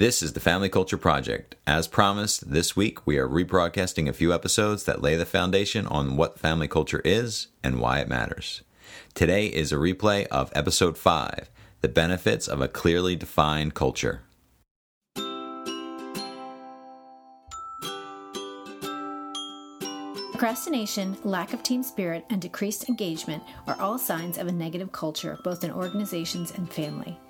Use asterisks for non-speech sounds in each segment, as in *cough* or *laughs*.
This is the Family Culture Project. As promised, this week we are rebroadcasting a few episodes that lay the foundation on what family culture is and why it matters. Today is a replay of episode 5 The Benefits of a Clearly Defined Culture. Procrastination, lack of team spirit, and decreased engagement are all signs of a negative culture, both in organizations and family.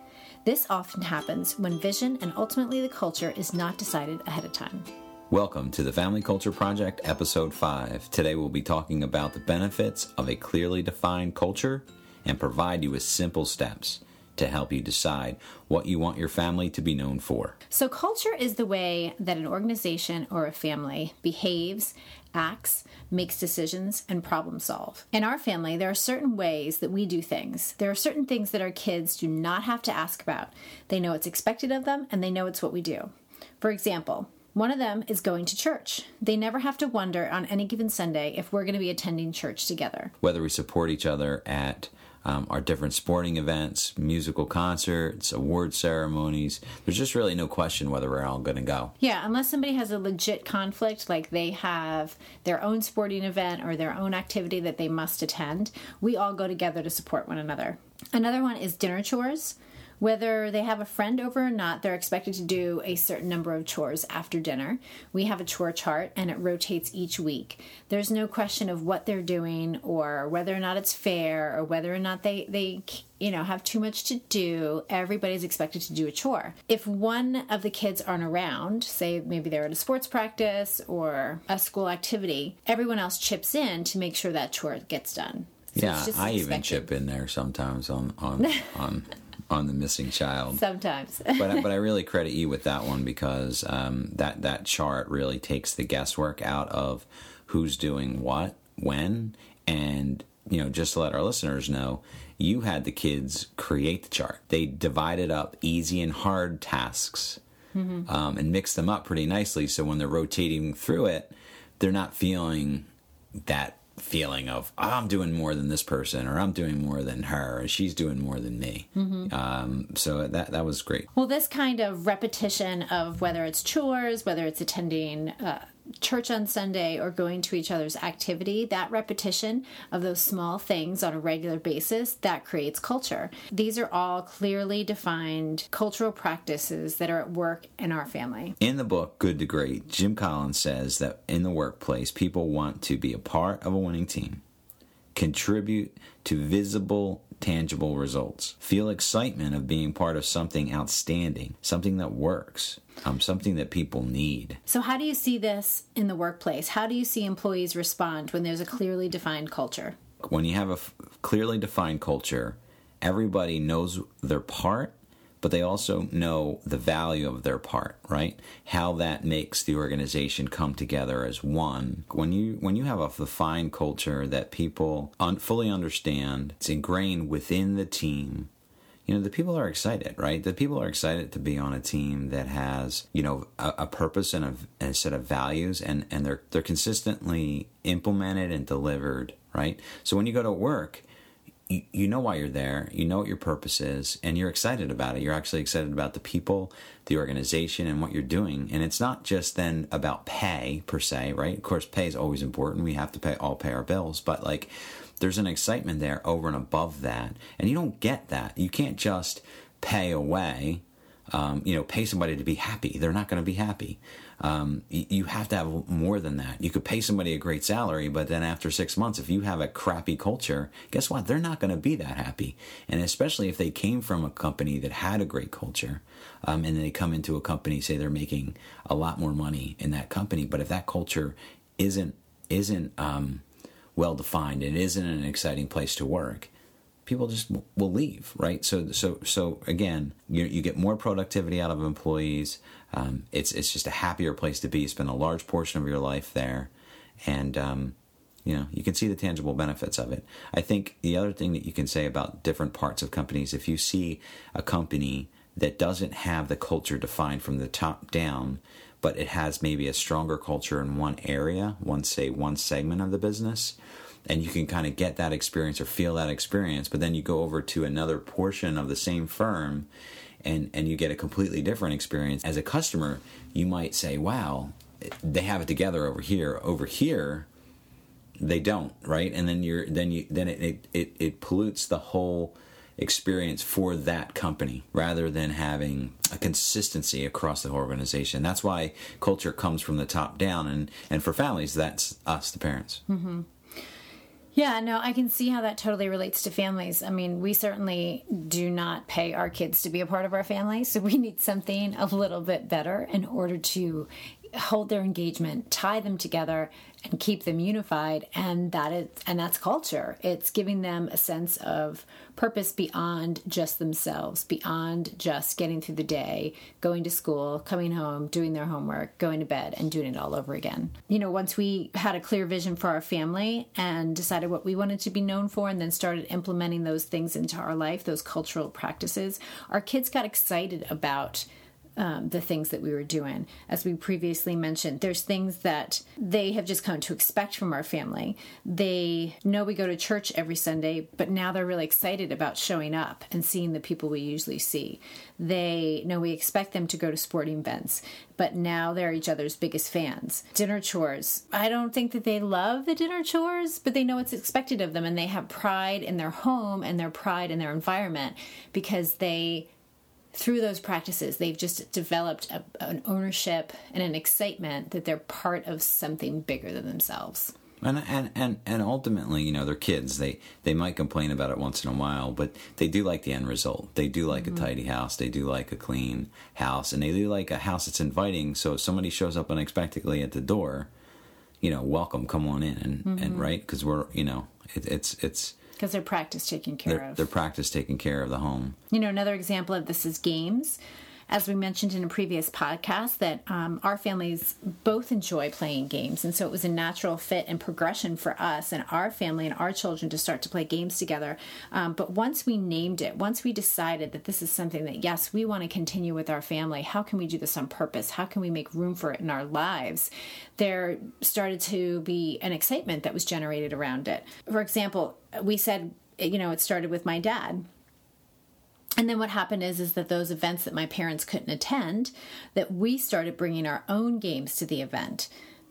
This often happens when vision and ultimately the culture is not decided ahead of time. Welcome to the Family Culture Project, Episode 5. Today we'll be talking about the benefits of a clearly defined culture and provide you with simple steps to help you decide what you want your family to be known for. So, culture is the way that an organization or a family behaves, acts, makes decisions, and problem solve. In our family, there are certain ways that we do things. There are certain things that our kids do not have to ask about. They know it's expected of them and they know it's what we do. For example, one of them is going to church. They never have to wonder on any given Sunday if we're going to be attending church together. Whether we support each other at um, our different sporting events, musical concerts, award ceremonies. There's just really no question whether we're all going to go. Yeah, unless somebody has a legit conflict, like they have their own sporting event or their own activity that they must attend, we all go together to support one another. Another one is dinner chores. Whether they have a friend over or not, they're expected to do a certain number of chores after dinner. We have a chore chart and it rotates each week. There's no question of what they're doing or whether or not it's fair or whether or not they, they you know, have too much to do. Everybody's expected to do a chore. If one of the kids aren't around, say maybe they're at a sports practice or a school activity, everyone else chips in to make sure that chore gets done. So yeah, I expected. even chip in there sometimes on on *laughs* on on the missing child. Sometimes. *laughs* but but I really credit you with that one because um, that that chart really takes the guesswork out of who's doing what when and you know just to let our listeners know you had the kids create the chart they divided up easy and hard tasks mm-hmm. um, and mixed them up pretty nicely so when they're rotating through it they're not feeling that feeling of oh, I'm doing more than this person, or I'm doing more than her, or she's doing more than me. Mm-hmm. Um, so that that was great. Well, this kind of repetition of whether it's chores, whether it's attending uh, church on Sunday or going to each other's activity, that repetition of those small things on a regular basis, that creates culture. These are all clearly defined cultural practices that are at work in our family. In the book Good to Great, Jim Collins says that in the workplace, people want to be a part of a winning team, contribute to visible tangible results. Feel excitement of being part of something outstanding, something that works, um, something that people need. So, how do you see this in the workplace? How do you see employees respond when there's a clearly defined culture? When you have a f- clearly defined culture, everybody knows their part but they also know the value of their part, right? How that makes the organization come together as one. When you when you have a defined culture that people un- fully understand, it's ingrained within the team. You know, the people are excited, right? The people are excited to be on a team that has, you know, a, a purpose and a, and a set of values, and and they're they're consistently implemented and delivered, right? So when you go to work, you, know why you're there, you know what your purpose is, and you're excited about it. You're actually excited about the people, the organization, and what you're doing. And it's not just then about pay per se, right? Of course, pay is always important. We have to pay all pay our bills, but like there's an excitement there over and above that, and you don't get that. You can't just pay away. Um, you know, pay somebody to be happy. They're not going to be happy um, you have to have more than that. You could pay somebody a great salary, but then after six months, if you have a crappy culture, guess what? They're not going to be that happy. And especially if they came from a company that had a great culture, um, and they come into a company, say they're making a lot more money in that company, but if that culture isn't isn't um, well defined, it isn't an exciting place to work people just will leave, right? So, so, so again, you, you get more productivity out of employees. Um, it's it's just a happier place to be. You spend a large portion of your life there, and um, you know you can see the tangible benefits of it. I think the other thing that you can say about different parts of companies, if you see a company that doesn't have the culture defined from the top down, but it has maybe a stronger culture in one area, one say one segment of the business, and you can kind of get that experience or feel that experience, but then you go over to another portion of the same firm and and you get a completely different experience as a customer you might say wow they have it together over here over here they don't right and then you're then you then it it, it pollutes the whole experience for that company rather than having a consistency across the whole organization. That's why culture comes from the top down, and and for families, that's us, the parents. Mm-hmm. Yeah, no, I can see how that totally relates to families. I mean, we certainly do not pay our kids to be a part of our family, so we need something a little bit better in order to hold their engagement, tie them together, and keep them unified. And that is, and that's culture. It's giving them a sense of purpose beyond just themselves, beyond just getting through the day, going to school, coming home, doing their homework, going to bed, and doing it all over again. You know, once we had a clear vision for our family and decided what we wanted to be known for, and then started implementing those things into our life, those cultural practices, our kids got excited about um, the things that we were doing. As we previously mentioned, there's things that they have just come to expect from our family. They know we go to church every Sunday, but now they're really excited about showing up and seeing the people we usually see. They know we expect them to go to sporting events, but now they're each other's biggest fans. Dinner chores. I don't think that they love the dinner chores, but they know it's expected of them and they have pride in their home and their pride in their environment because they through those practices, they've just developed a, an ownership and an excitement that they're part of something bigger than themselves. And, and and and ultimately, you know, they're kids. They they might complain about it once in a while, but they do like the end result. They do like mm-hmm. a tidy house. They do like a clean house, and they do like a house that's inviting. So if somebody shows up unexpectedly at the door, you know, welcome, come on in, and mm-hmm. and right because we're you know, it, it's it's because they're practice taken care they're, of. They're practice taking care of the home. You know, another example of this is games as we mentioned in a previous podcast, that um, our families both enjoy playing games. And so it was a natural fit and progression for us and our family and our children to start to play games together. Um, but once we named it, once we decided that this is something that, yes, we want to continue with our family, how can we do this on purpose? How can we make room for it in our lives? There started to be an excitement that was generated around it. For example, we said, you know, it started with my dad and then what happened is is that those events that my parents couldn't attend that we started bringing our own games to the event.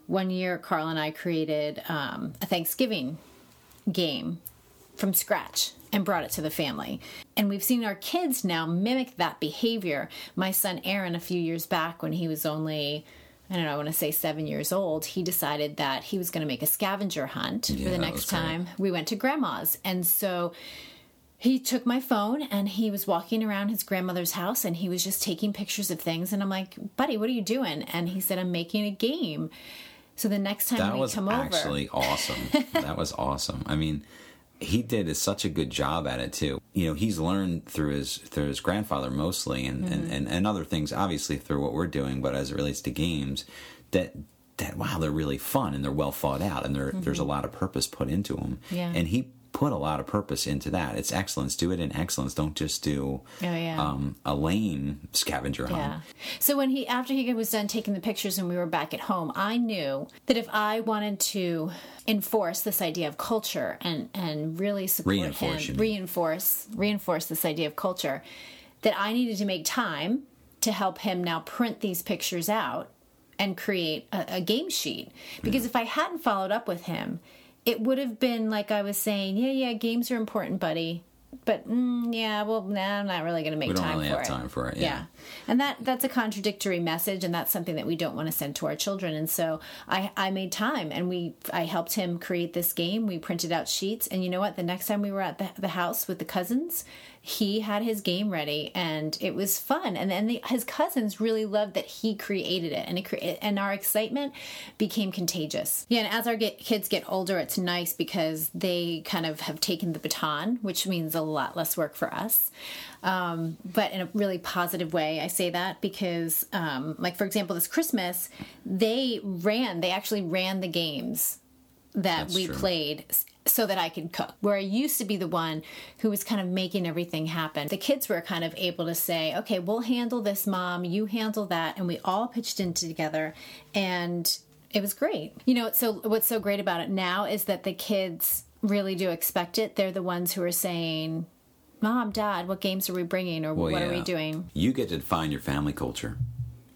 One year carl and i created um, a thanksgiving game from scratch and brought it to the family. And we've seen our kids now mimic that behavior. My son aaron a few years back when he was only I don't know, I want to say seven years old, he decided that he was going to make a scavenger hunt yeah, for the next time we went to grandma's. And so he took my phone and he was walking around his grandmother's house and he was just taking pictures of things and I'm like, "Buddy, what are you doing?" And he said, "I'm making a game." So the next time he came over, that we was come actually over, awesome. *laughs* that was awesome. I mean, he did such a good job at it too. You know, he's learned through his through his grandfather mostly, and, mm-hmm. and, and, and other things obviously through what we're doing. But as it relates to games, that that wow, they're really fun and they're well thought out, and mm-hmm. there's a lot of purpose put into them. Yeah. And he put a lot of purpose into that. It's excellence. Do it in excellence. Don't just do oh, yeah. um, a lane scavenger hunt. Yeah. So when he after he was done taking the pictures and we were back at home, I knew that if I wanted to enforce this idea of culture and and really support reinforce, him, reinforce reinforce this idea of culture, that I needed to make time to help him now print these pictures out and create a, a game sheet. Because if I hadn't followed up with him it would have been like I was saying, yeah, yeah, games are important, buddy. But mm, yeah, well, nah, I'm not really going to make we don't time really for have it. time for it. Yeah. yeah. and that that's a contradictory message, and that's something that we don't want to send to our children. And so I I made time, and we I helped him create this game. We printed out sheets, and you know what? The next time we were at the, the house with the cousins, he had his game ready and it was fun. And then the, his cousins really loved that he created it and it and our excitement became contagious. Yeah and as our get, kids get older it's nice because they kind of have taken the baton which means a lot less work for us. Um, but in a really positive way i say that because um, like for example this christmas they ran they actually ran the games that That's we true. played so that I could cook. Where I used to be the one who was kind of making everything happen. The kids were kind of able to say, okay, we'll handle this, mom, you handle that. And we all pitched in together and it was great. You know, so what's so great about it now is that the kids really do expect it. They're the ones who are saying, mom, dad, what games are we bringing or Well, what are we doing? You get to define your family culture.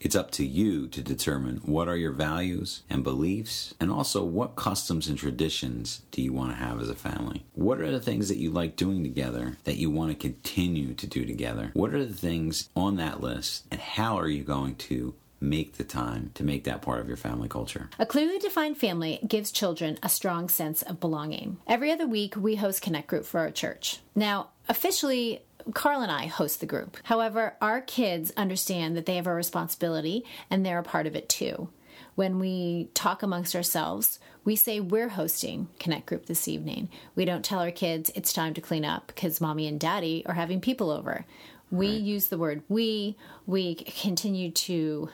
It's up to you to determine what are your values and beliefs, and also what customs and traditions do you want to have as a family. What are the things that you like doing together that you want to continue to do together? What are the things on that list, and how are you going to make the time to make that part of your family culture? A clearly defined family gives children a strong sense of belonging. Every other week, we host Connect Group for our church. Now, officially, Carl and I host the group. However, our kids understand that they have a responsibility and they're a part of it too. When we talk amongst ourselves, we say we're hosting Connect Group this evening. We don't tell our kids it's time to clean up because mommy and daddy are having people over. We use the word we. We continue to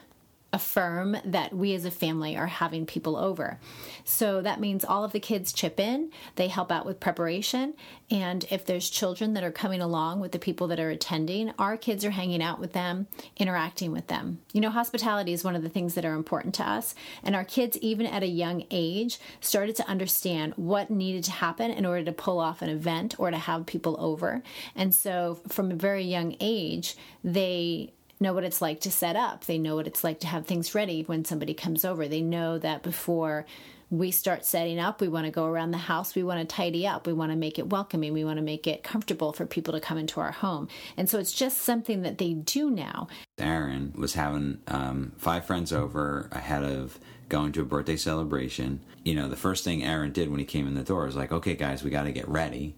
affirm that we as a family are having people over. So that means all of the kids chip in, they help out with preparation, and if there's children that are coming along with the people that are attending, our kids are hanging out with them, interacting with them. You know, hospitality is one of the things that are important to us, and our kids even at a young age started to understand what needed to happen in order to pull off an event or to have people over. And so from a very young age, they know what it's like to set up. They know what it's like to have things ready when somebody comes over. They know that before we start setting up, we want to go around the house, we want to tidy up, we want to make it welcoming, we want to make it comfortable for people to come into our home. And so it's just something that they do now. Aaron was having um, five friends over ahead of going to a birthday celebration. You know, the first thing Aaron did when he came in the door was like, okay, guys, we got to get ready.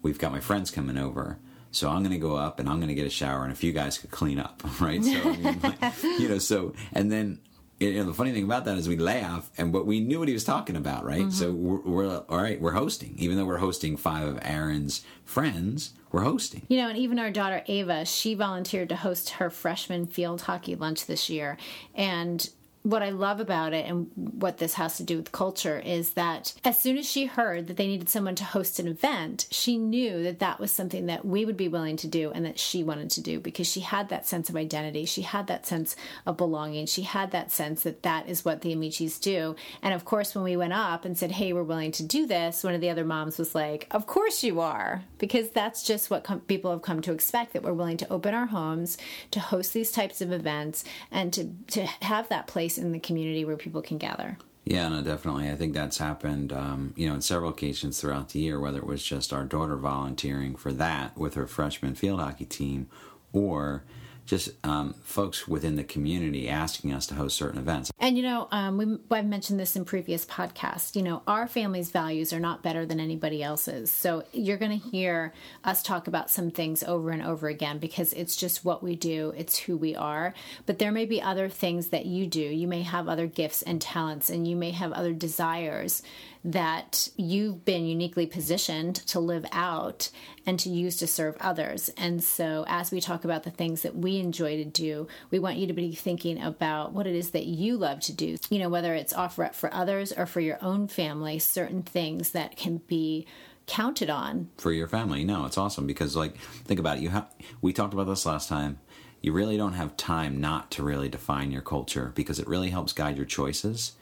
We've got my friends coming over. So I'm going to go up and I'm going to get a shower, and if you guys could clean up, *laughs* right? So I mean, like, *laughs* you know, so and then you know the funny thing about that is we laugh, and but we knew what he was talking about, right? So mm-hmm. we're, we're all right. We're hosting, even though we're hosting five of Aaron's friends. We're hosting. You know, and even our daughter Ava, she volunteered to host her freshman field hockey lunch this year. And what I love about it and what this has to do with culture is that as soon as she heard that they needed someone to host an event, she knew that that was something that we would be willing to do and that she wanted to do because she had that sense of identity. She had that sense of belonging. She had that sense that that is what the Amicis do. And of course, when we went up and said, hey, we're willing to do this, one of the other moms was like, of course you are, because that's just what com- people have come to expect that we're willing to open our homes, to host these types of events, and to, to have that place in the community where people can gather. Yeah, no, definitely. I think that's happened, um, you know, in several occasions throughout the year, whether it was just our daughter volunteering for that with her freshman field hockey team or just um, folks within the community asking us to host certain events. And you know, um, we, I've mentioned this in previous podcasts. You know, our family's values are not better than anybody else's. So you're going to hear us talk about some things over and over again because it's just what we do, it's who we are. But there may be other things that you do. You may have other gifts and talents, and you may have other desires that you've been uniquely positioned to live out and to use to serve others. And so, as we talk about the things that we enjoy to do, we want you to be thinking about what it is that you love to do. You know, whether it's offer up for others or for your own family, certain things that can be counted on. for your family. No, it's awesome because, like, think about it. You have we talked about this last time. You really don't have time not to really define your culture because it really helps guide your choices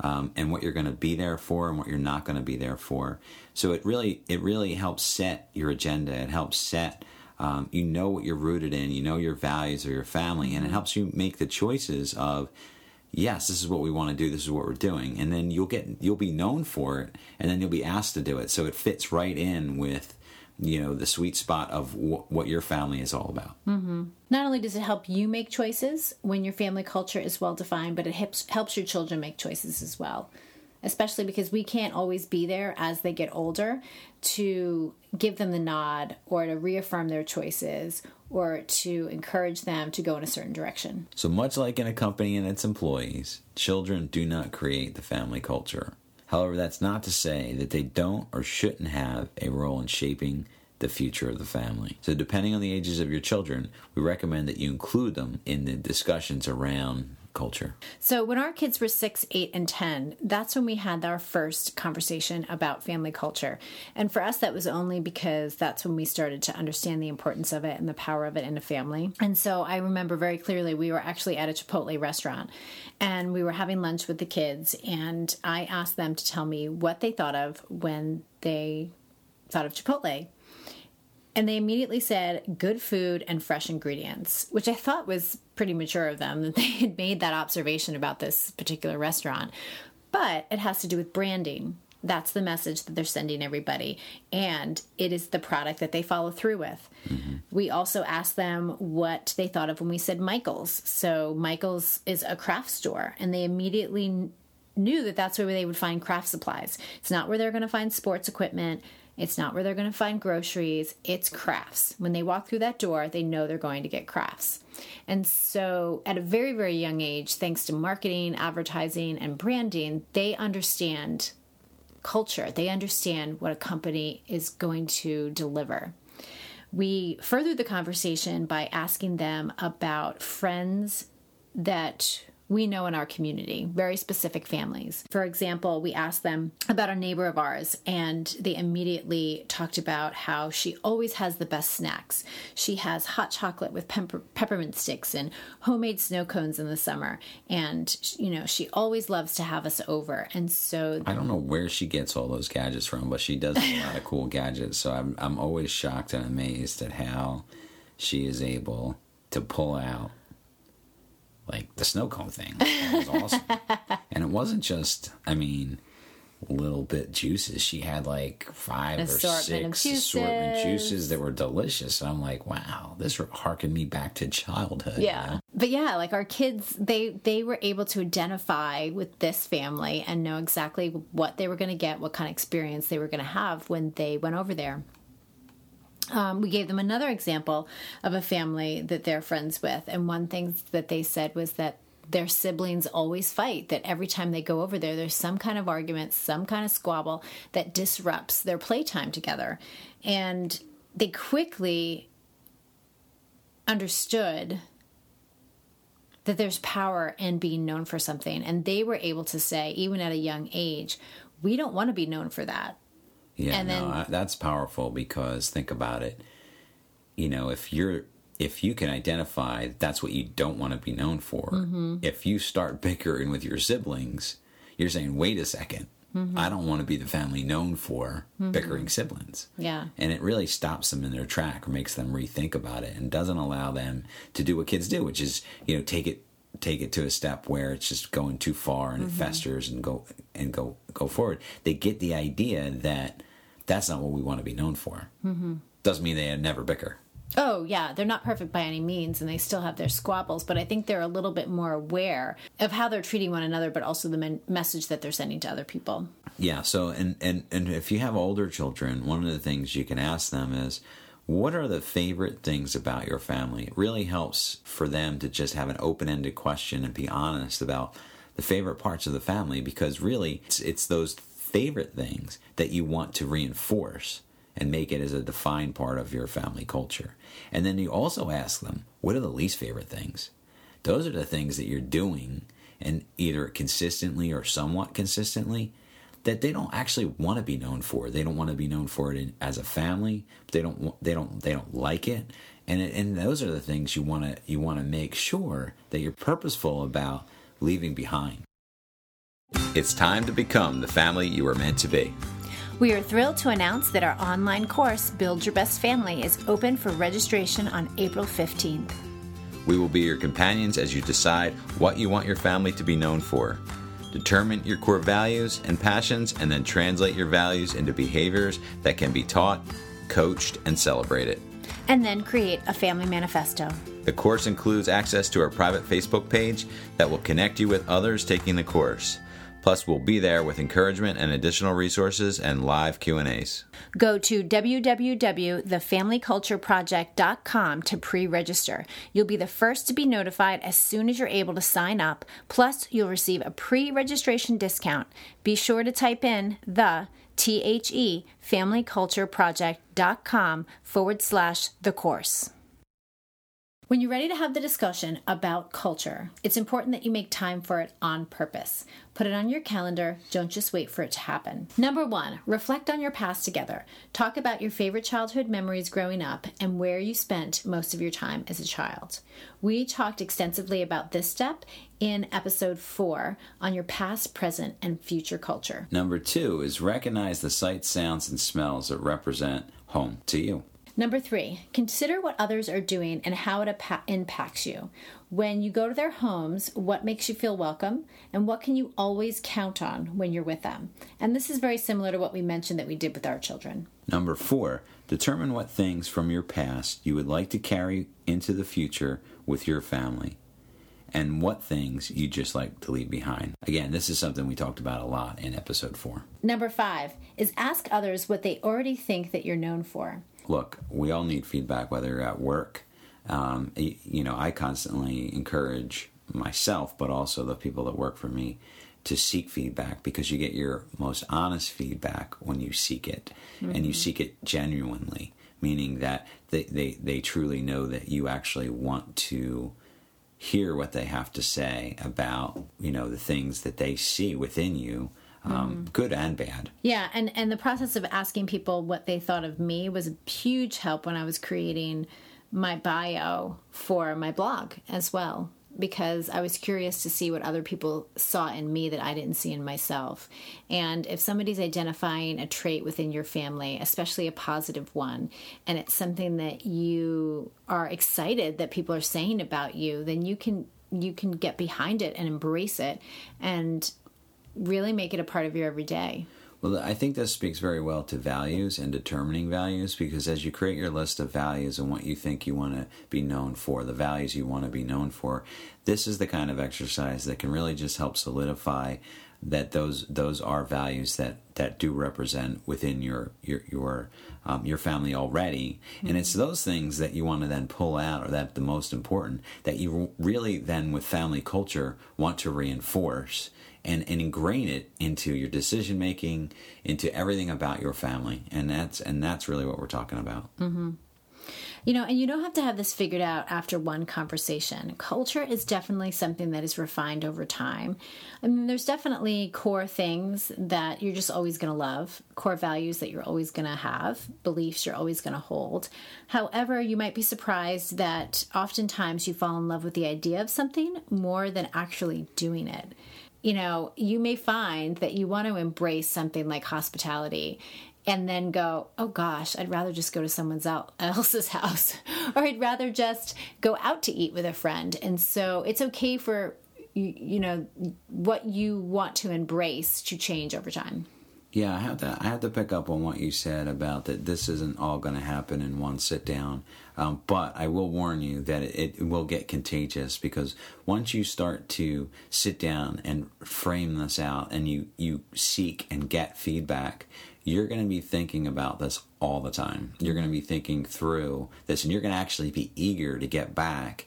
um, and what you're going to be there for and what you're not going to be there for. So it really it really helps set your agenda. It helps set. Um, you know what you're rooted in. You know your values or your family, and it helps you make the choices of yes, this is what we want to do. This is what we're doing, and then you'll get you'll be known for it, and then you'll be asked to do it. So it fits right in with you know the sweet spot of wh- what your family is all about. Mm-hmm. Not only does it help you make choices when your family culture is well defined, but it helps helps your children make choices as well. Especially because we can't always be there as they get older to give them the nod or to reaffirm their choices or to encourage them to go in a certain direction. So much like in a company and its employees, children do not create the family culture. However, that's not to say that they don't or shouldn't have a role in shaping the future of the family. So, depending on the ages of your children, we recommend that you include them in the discussions around culture. So, when our kids were six, eight, and 10, that's when we had our first conversation about family culture. And for us, that was only because that's when we started to understand the importance of it and the power of it in a family. And so, I remember very clearly we were actually at a Chipotle restaurant and we were having lunch with the kids. And I asked them to tell me what they thought of when they thought of Chipotle. And they immediately said good food and fresh ingredients, which I thought was pretty mature of them that *laughs* they had made that observation about this particular restaurant. But it has to do with branding. That's the message that they're sending everybody. And it is the product that they follow through with. Mm-hmm. We also asked them what they thought of when we said Michael's. So, Michael's is a craft store, and they immediately knew that that's where they would find craft supplies. It's not where they're going to find sports equipment. It's not where they're going to find groceries. It's crafts. When they walk through that door, they know they're going to get crafts. And so, at a very, very young age, thanks to marketing, advertising, and branding, they understand culture. They understand what a company is going to deliver. We furthered the conversation by asking them about friends that we know in our community, very specific families. For example, we asked them about a neighbor of ours, and they immediately talked about how she always has the best snacks. She has hot chocolate with pepper- peppermint sticks and homemade snow cones in the summer, and you know she always loves to have us over. And so I don't know where she gets all those gadgets from, but she does a lot of cool gadgets. So I'm I'm always shocked and amazed at how she is able to pull out like the snow cone thing. That was awesome. *laughs* and it wasn't just, I mean, little bit juices. She had like five or six assortment juices that were delicious. And I'm like, wow, this harkened me back to childhood. Yeah. You know? But yeah, like our kids, they they were able to identify with this family and know exactly what they were going to get, what kind of experience they were going to have when they went over there. Um, we gave them another example of a family that they're friends with. And one thing that they said was that their siblings always fight, that every time they go over there, there's some kind of argument, some kind of squabble that disrupts their playtime together. And they quickly understood that there's power in being known for something. And they were able to say, even at a young age, we don't want to be known for that. Yeah, and no, I, that's powerful because think about it. You know, if you're if you can identify that's what you don't want to be known for, mm-hmm. if you start bickering with your siblings, you're saying, "Wait a 2nd mm-hmm. I don't want to be the family known for mm-hmm. bickering siblings." Yeah, and it really stops them in their track or makes them rethink about it and doesn't allow them to do what kids do, which is you know take it take it to a step where it's just going too far and mm-hmm. it festers and go and go go forward. They get the idea that that's not what we want to be known for. Mm-hmm. Doesn't mean they never bicker. Oh, yeah, they're not perfect by any means and they still have their squabbles, but I think they're a little bit more aware of how they're treating one another, but also the men- message that they're sending to other people. Yeah, so, and, and, and if you have older children, one of the things you can ask them is, what are the favorite things about your family? It really helps for them to just have an open ended question and be honest about the favorite parts of the family because really it's, it's those favorite things that you want to reinforce and make it as a defined part of your family culture. And then you also ask them, what are the least favorite things? Those are the things that you're doing and either consistently or somewhat consistently that they don't actually want to be known for. They don't want to be known for it in, as a family. They don't they don't they don't like it. And and those are the things you want to you want to make sure that you're purposeful about leaving behind. It's time to become the family you were meant to be. We are thrilled to announce that our online course, Build Your Best Family, is open for registration on April 15th. We will be your companions as you decide what you want your family to be known for. Determine your core values and passions, and then translate your values into behaviors that can be taught, coached, and celebrated. And then create a family manifesto. The course includes access to our private Facebook page that will connect you with others taking the course. Plus, we'll be there with encouragement and additional resources and live Q&As. Go to www.thefamilycultureproject.com to pre-register. You'll be the first to be notified as soon as you're able to sign up. Plus, you'll receive a pre-registration discount. Be sure to type in the T-H-E familycultureproject.com forward slash the course. When you're ready to have the discussion about culture, it's important that you make time for it on purpose. Put it on your calendar, don't just wait for it to happen. Number one, reflect on your past together. Talk about your favorite childhood memories growing up and where you spent most of your time as a child. We talked extensively about this step in episode four on your past, present, and future culture. Number two is recognize the sights, sounds, and smells that represent home to you. Number three, consider what others are doing and how it impacts you. When you go to their homes, what makes you feel welcome and what can you always count on when you're with them? And this is very similar to what we mentioned that we did with our children. Number four, determine what things from your past you would like to carry into the future with your family and what things you just like to leave behind. Again, this is something we talked about a lot in episode four. Number five is ask others what they already think that you're known for look, we all need feedback, whether you're at work. Um, you know, I constantly encourage myself, but also the people that work for me, to seek feedback because you get your most honest feedback when you seek it, mm-hmm. and you mm-hmm. seek it genuinely, meaning that they, they, they truly know that you actually want to hear what they have to say about you know the things that they see within you um, mm. good and bad. Yeah, and and the process of asking people what they thought of me was a huge help when I was creating my bio for my blog as well because I was curious to see what other people saw in me that I didn't see in myself. And if somebody's identifying a trait within your family, especially a positive one, and it's something that you are excited that people are saying about you, then you can you can get behind it and embrace it and really make it a part of your everyday. Well, I think this speaks very well to values and determining values because as you create your list of values and what you think you want to be known for, the values you want to be known for, this is the kind of exercise that can really just help solidify that those those are values that that do represent within your your your um, your family already, mm-hmm. and it's mm-hmm. those things that you want to then pull out, or that the most important that you really then with family culture want to reinforce and, and ingrain it into your decision making, into everything about your family, and that's and that's really what we're talking about. Mm-hmm. You know, and you don't have to have this figured out after one conversation. Culture is definitely something that is refined over time. I mean, there's definitely core things that you're just always going to love, core values that you're always going to have, beliefs you're always going to hold. However, you might be surprised that oftentimes you fall in love with the idea of something more than actually doing it you know, you may find that you want to embrace something like hospitality and then go, oh gosh, I'd rather just go to someone *laughs* else's house, *laughs* or I'd rather just go out to eat with a friend. And so it's okay for you, know what you want to embrace to change over time. Yeah, I have to. I have to pick up on what you said about that. This isn't all going to happen in one sit down. Um, but I will warn you that it, it, will get contagious because once you start to sit down and frame this out, and you you seek and get feedback, you're going to be thinking about this all the time. You're going to be thinking through this, and you're going to actually be eager to get back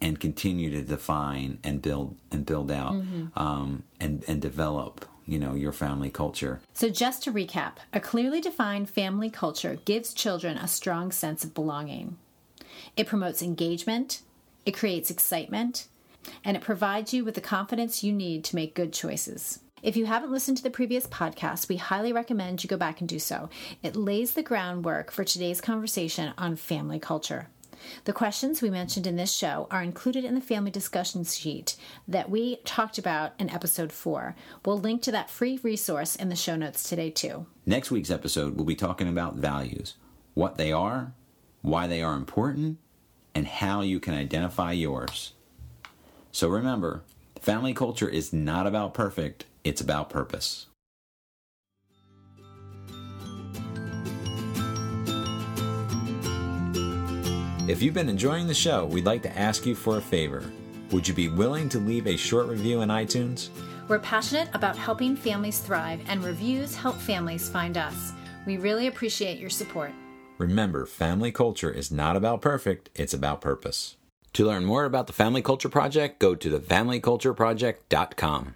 and continue to define and build and build out mm-hmm. um, and and develop you know your family culture so just to recap a clearly defined family culture gives children a strong sense of belonging it promotes engagement it creates excitement and it provides you with the confidence you need to make good choices if you haven't listened to the previous podcast, we highly recommend you go back and do so. It lays the groundwork for today's conversation on family culture. The questions we mentioned in this show are included in the family discussion sheet that we talked about in episode 4. We'll link to that free resource in the show notes today, too. Next week's episode, we'll be talking about values what they are, why they are important, and how you can identify yours. So remember, family culture is not about perfect, it's about purpose. If you've been enjoying the show, we'd like to ask you for a favor. Would you be willing to leave a short review in iTunes? We're passionate about helping families thrive, and reviews help families find us. We really appreciate your support. Remember, family culture is not about perfect, it's about purpose. To learn more about the Family Culture Project, go to thefamilycultureproject.com.